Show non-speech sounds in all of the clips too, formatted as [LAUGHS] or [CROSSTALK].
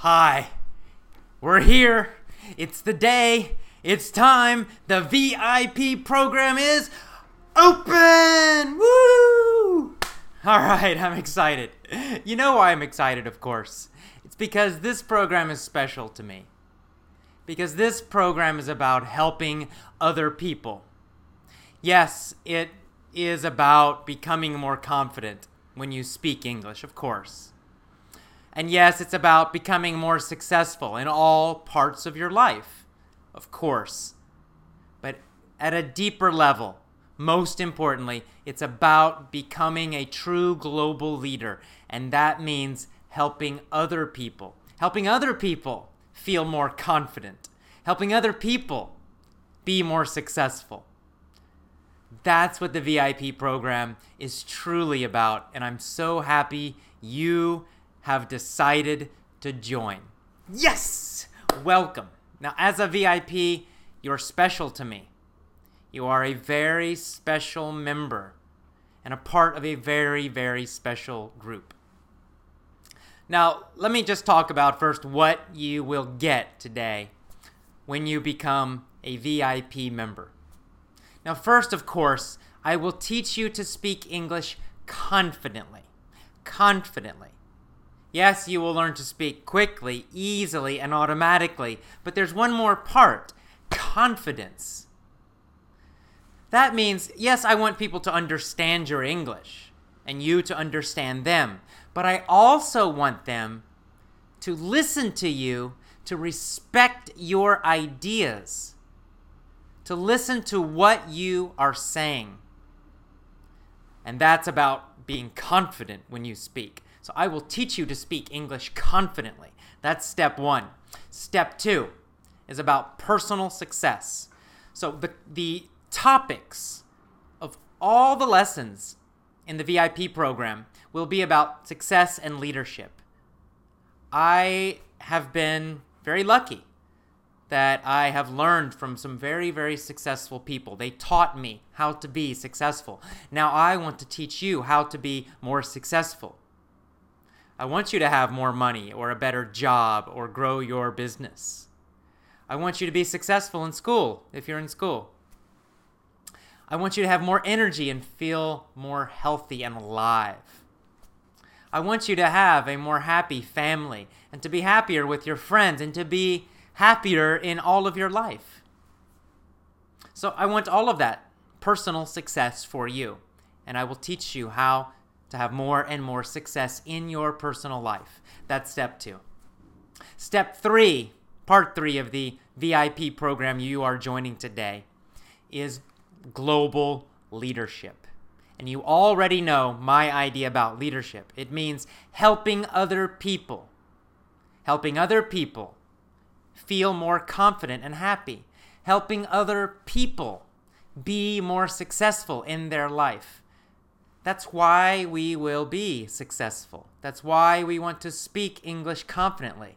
Hi. We're here. It's the day. It's time. The VIP program is open. Woo! All right, I'm excited. You know why I'm excited, of course. It's because this program is special to me. Because this program is about helping other people. Yes, it is about becoming more confident when you speak English, of course. And yes, it's about becoming more successful in all parts of your life, of course. But at a deeper level, most importantly, it's about becoming a true global leader. And that means helping other people, helping other people feel more confident, helping other people be more successful. That's what the VIP program is truly about. And I'm so happy you have decided to join. Yes! Welcome. Now, as a VIP, you're special to me. You are a very special member and a part of a very, very special group. Now, let me just talk about first what you will get today when you become a VIP member. Now, first, of course, I will teach you to speak English confidently. Confidently. Yes, you will learn to speak quickly, easily, and automatically, but there's one more part confidence. That means, yes, I want people to understand your English and you to understand them, but I also want them to listen to you, to respect your ideas, to listen to what you are saying. And that's about being confident when you speak. So I will teach you to speak English confidently. That's step one. Step two is about personal success. So the, the topics of all the lessons in the VIP program will be about success and leadership. I have been very lucky that I have learned from some very, very successful people. They taught me how to be successful. Now I want to teach you how to be more successful. I want you to have more money or a better job or grow your business. I want you to be successful in school if you're in school. I want you to have more energy and feel more healthy and alive. I want you to have a more happy family and to be happier with your friends and to be happier in all of your life. So I want all of that personal success for you, and I will teach you how to have more and more success in your personal life. That's step two. Step three, part three of the VIP program you are joining today, is global leadership. And you already know my idea about leadership. It means helping other people, helping other people feel more confident and happy, helping other people be more successful in their life that's why we will be successful. That's why we want to speak English confidently.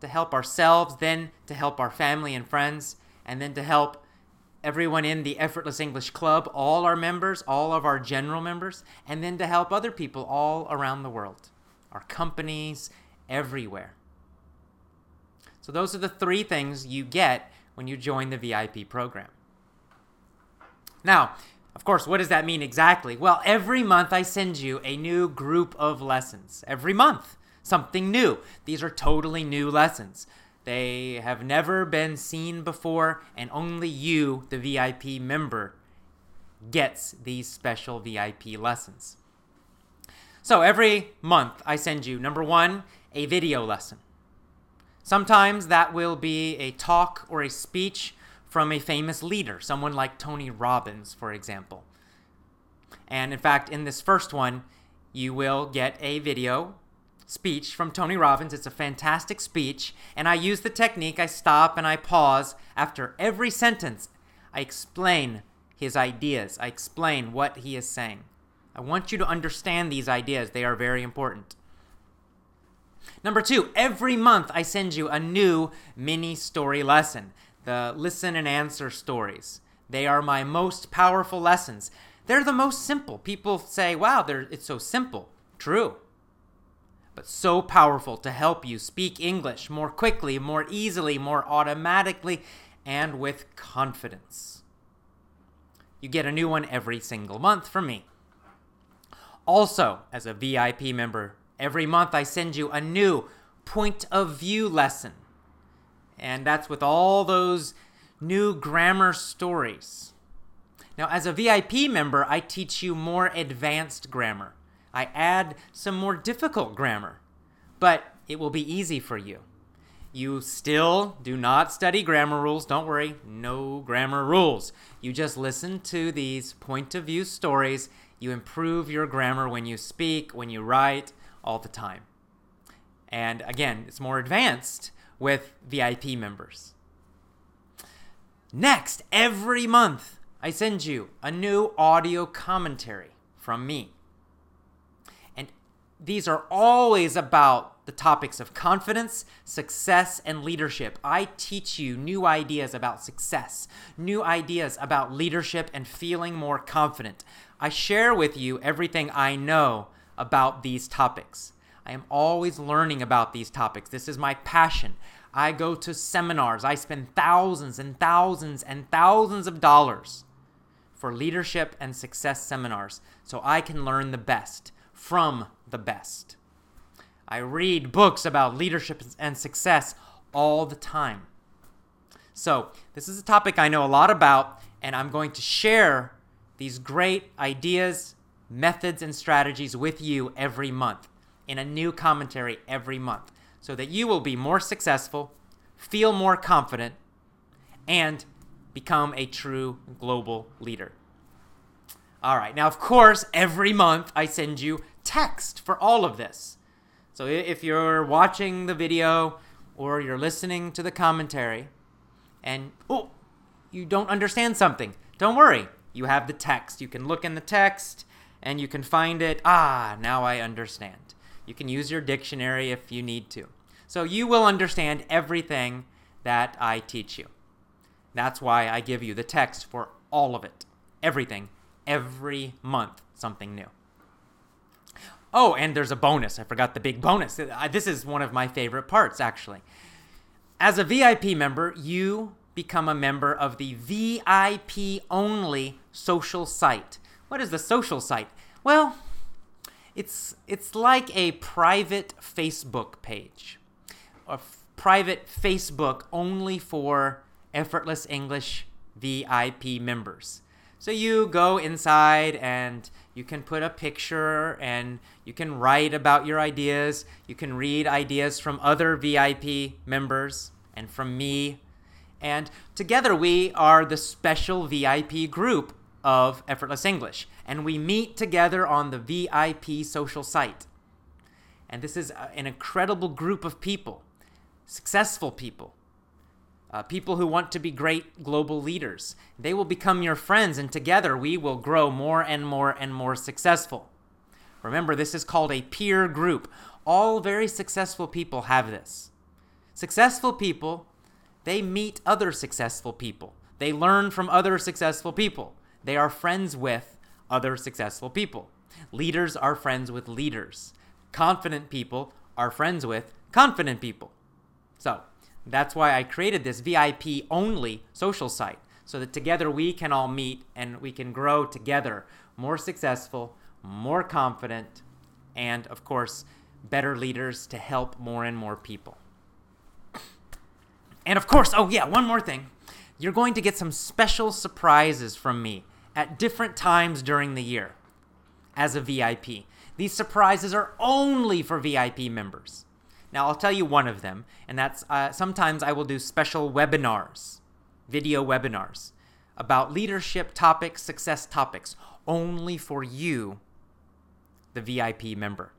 To help ourselves, then to help our family and friends, and then to help everyone in the Effortless English Club, all our members, all of our general members, and then to help other people all around the world, our companies, everywhere. So, those are the three things you get when you join the VIP program. Now, of course, what does that mean exactly? Well, every month I send you a new group of lessons. Every month, something new. These are totally new lessons. They have never been seen before, and only you, the VIP member, gets these special VIP lessons. So every month I send you number one, a video lesson. Sometimes that will be a talk or a speech from a famous leader, someone like Tony Robbins, for example. And in fact, in this first one, you will get a video speech from Tony Robbins. It's a fantastic speech. And I use the technique I stop and I pause after every sentence. I explain his ideas, I explain what he is saying. I want you to understand these ideas, they are very important. Number two, every month I send you a new mini story lesson the listen and answer stories. They are my most powerful lessons. They're the most simple. People say, wow, it's so simple. True. but so powerful to help you speak English more quickly, more easily, more automatically, and with confidence. You get a new one every single month from me. Also, as a VIP member, every month I send you a new point of view lesson. And that's with all those new grammar stories. Now, as a VIP member, I teach you more advanced grammar. I add some more difficult grammar, but it will be easy for you. You still do not study grammar rules. Don't worry, no grammar rules. You just listen to these point of view stories. You improve your grammar when you speak, when you write, all the time. And again, it's more advanced with VIP members. Next, every month, I send you a new audio commentary from me. And these are always about the topics of confidence, success, and leadership. I teach you new ideas about success, new ideas about leadership, and feeling more confident. I share with you everything I know about these topics. I am always learning about these topics. This is my passion. I go to seminars. I spend thousands and thousands and thousands of dollars for leadership and success seminars so I can learn the best from the best. I read books about leadership and success all the time. So, this is a topic I know a lot about, and I'm going to share these great ideas, methods, and strategies with you every month in a new commentary every month so that you will be more successful, feel more confident, and become a true global leader. All right, now, of course, every month I send you text for all of this. So if you're watching the video or you're listening to the commentary and, oh, you don't understand something, don't worry. You have the text. You can look in the text and you can find it. Ah, now I understand. You can use your dictionary if you need to. So you will understand everything that I teach you. That's why I give you the text for all of it. Everything. Every month, something new. Oh, and there's a bonus. I forgot the big bonus. This is one of my favorite parts, actually. As a VIP member, you become a member of the VIP only social site. What is the social site? Well, it's it's like a private Facebook page. A f- private Facebook only for effortless English VIP members. So you go inside and you can put a picture and you can write about your ideas. You can read ideas from other VIP members and from me. And together we are the special VIP group of Effortless English. And we meet together on the VIP social site. And this is an incredible group of people, successful people, uh, people who want to be great global leaders. They will become your friends, and together we will grow more and more and more successful. Remember, this is called a peer group. All very successful people have this. Successful people, they meet other successful people. They learn from other successful people. They are friends with other successful people. Leaders are friends with leaders. Confident people are friends with confident people. So, that's why I created this VIP only social site so that together we can all meet and we can grow together more successful, more confident, and of course, better leaders to help more and more people. And of course, oh yeah, one more thing. You're going to get some special surprises from me at different times during the year as a VIP. These surprises are only for VIP members. Now, I'll tell you one of them, and that's uh, sometimes I will do special webinars, video webinars about leadership topics, success topics, only for you, the VIP member.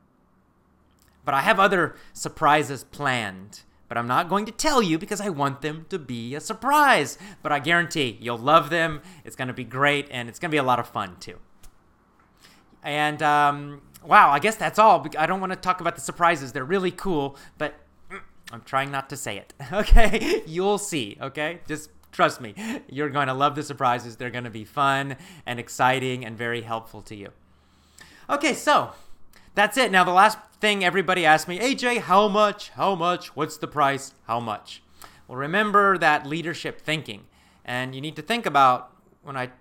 But I have other surprises planned but I'm not going to tell you because I want them to be a surprise. But I guarantee you'll love them. It's going to be great, and it's going to be a lot of fun too. And um, wow, I guess that's all. I don't want to talk about the surprises. They're really cool, but mm, I'm trying not to say it. [LAUGHS] Okay, you'll see. Okay, just trust me. You're going to love the surprises. They're going to be fun and exciting and very helpful to you. Okay, so that's it. Now, the last thing everybody asks me, AJ, how much? How much? What's the price? How much? Well, remember that leadership thinking. And you need to think about when I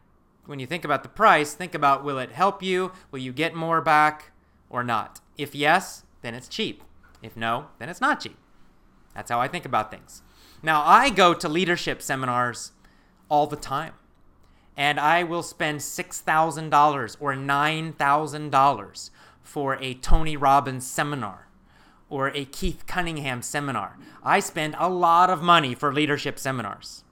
when you think about the price, think about will it help you? Will you get more back or not? If yes, then it's cheap. If no, then it's not cheap. That's how I think about things. Now, I go to leadership seminars all the time, and I will spend $6,000 or $9,000 for a Tony Robbins seminar or a Keith Cunningham seminar. I spend a lot of money for leadership seminars.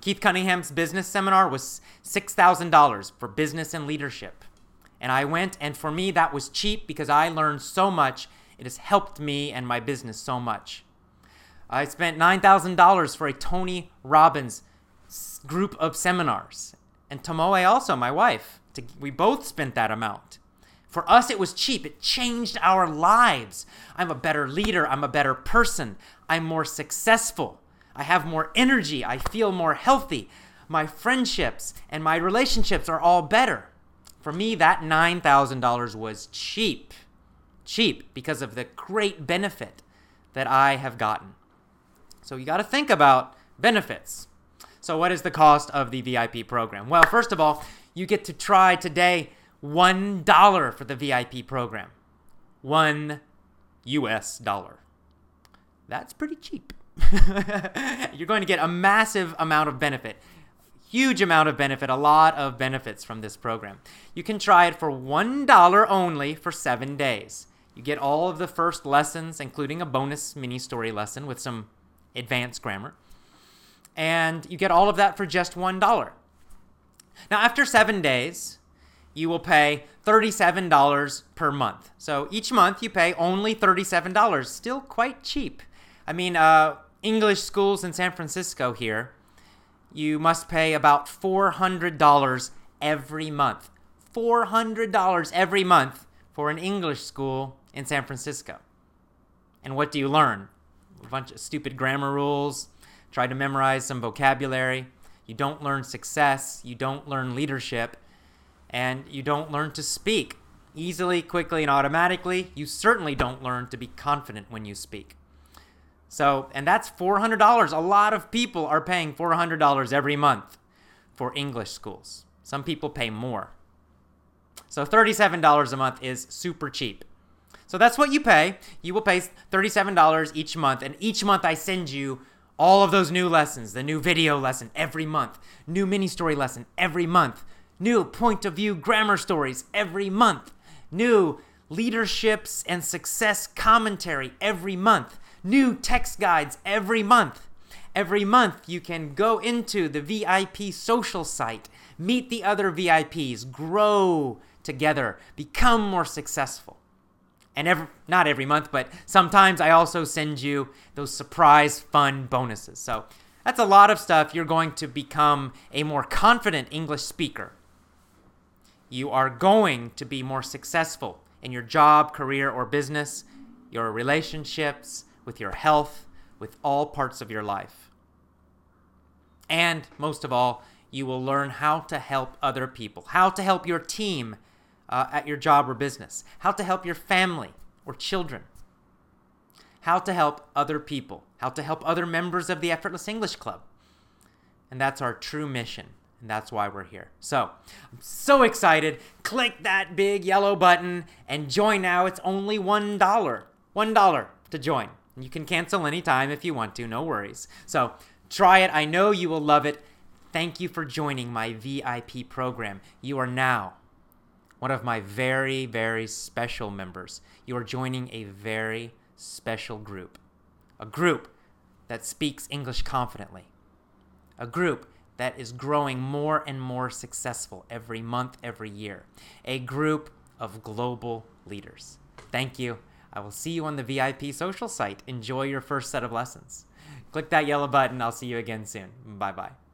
Keith Cunningham's business seminar was $6,000 for business and leadership. And I went, and for me, that was cheap because I learned so much. It has helped me and my business so much. I spent $9,000 for a Tony Robbins group of seminars. And Tomoe also, my wife. We both spent that amount. For us, it was cheap. It changed our lives. I'm a better leader. I'm a better person. I'm more successful. I have more energy. I feel more healthy. My friendships and my relationships are all better. For me, that $9,000 was cheap. Cheap because of the great benefit that I have gotten. So you got to think about benefits. So, what is the cost of the VIP program? Well, first of all, you get to try today $1 for the VIP program. One US dollar. That's pretty cheap. [LAUGHS] You're going to get a massive amount of benefit. Huge amount of benefit, a lot of benefits from this program. You can try it for $1 only for seven days. You get all of the first lessons, including a bonus mini story lesson with some advanced grammar. And you get all of that for just $1. Now, after seven days, you will pay $37 per month. So each month you pay only $37. Still quite cheap. I mean, uh, English schools in San Francisco here, you must pay about $400 every month. $400 every month for an English school in San Francisco. And what do you learn? A bunch of stupid grammar rules, try to memorize some vocabulary. You don't learn success, you don't learn leadership, and you don't learn to speak easily, quickly, and automatically. You certainly don't learn to be confident when you speak. So, and that's $400. A lot of people are paying $400 every month for English schools. Some people pay more. So, $37 a month is super cheap. So, that's what you pay. You will pay $37 each month. And each month, I send you all of those new lessons the new video lesson every month, new mini story lesson every month, new point of view grammar stories every month, new leaderships and success commentary every month new text guides every month. Every month, you can go into the VIP social site, meet the other VIPs, grow together, become more successful. And every, not every month, but sometimes I also send you those surprise fun bonuses. So that's a lot of stuff. You're going to become a more confident English speaker. You are going to be more successful in your job, career, or business, your relationships, with your health, with all parts of your life. And most of all, you will learn how to help other people, how to help your team uh, at your job or business, how to help your family or children, how to help other people, how to help other members of the Effortless English Club. And that's our true mission. And that's why we're here. So, I'm so excited. Click that big yellow button and join now. It's only $1. $1 to join. You can cancel anytime if you want to, no worries. So try it. I know you will love it. Thank you for joining my VIP program. You are now one of my very, very special members. You are joining a very special group. A group that speaks English confidently. A group that is growing more and more successful every month, every year. A group of global leaders. Thank you. I will see you on the VIP social site. Enjoy your first set of lessons. Click that yellow button. I'll see you again soon. Bye bye.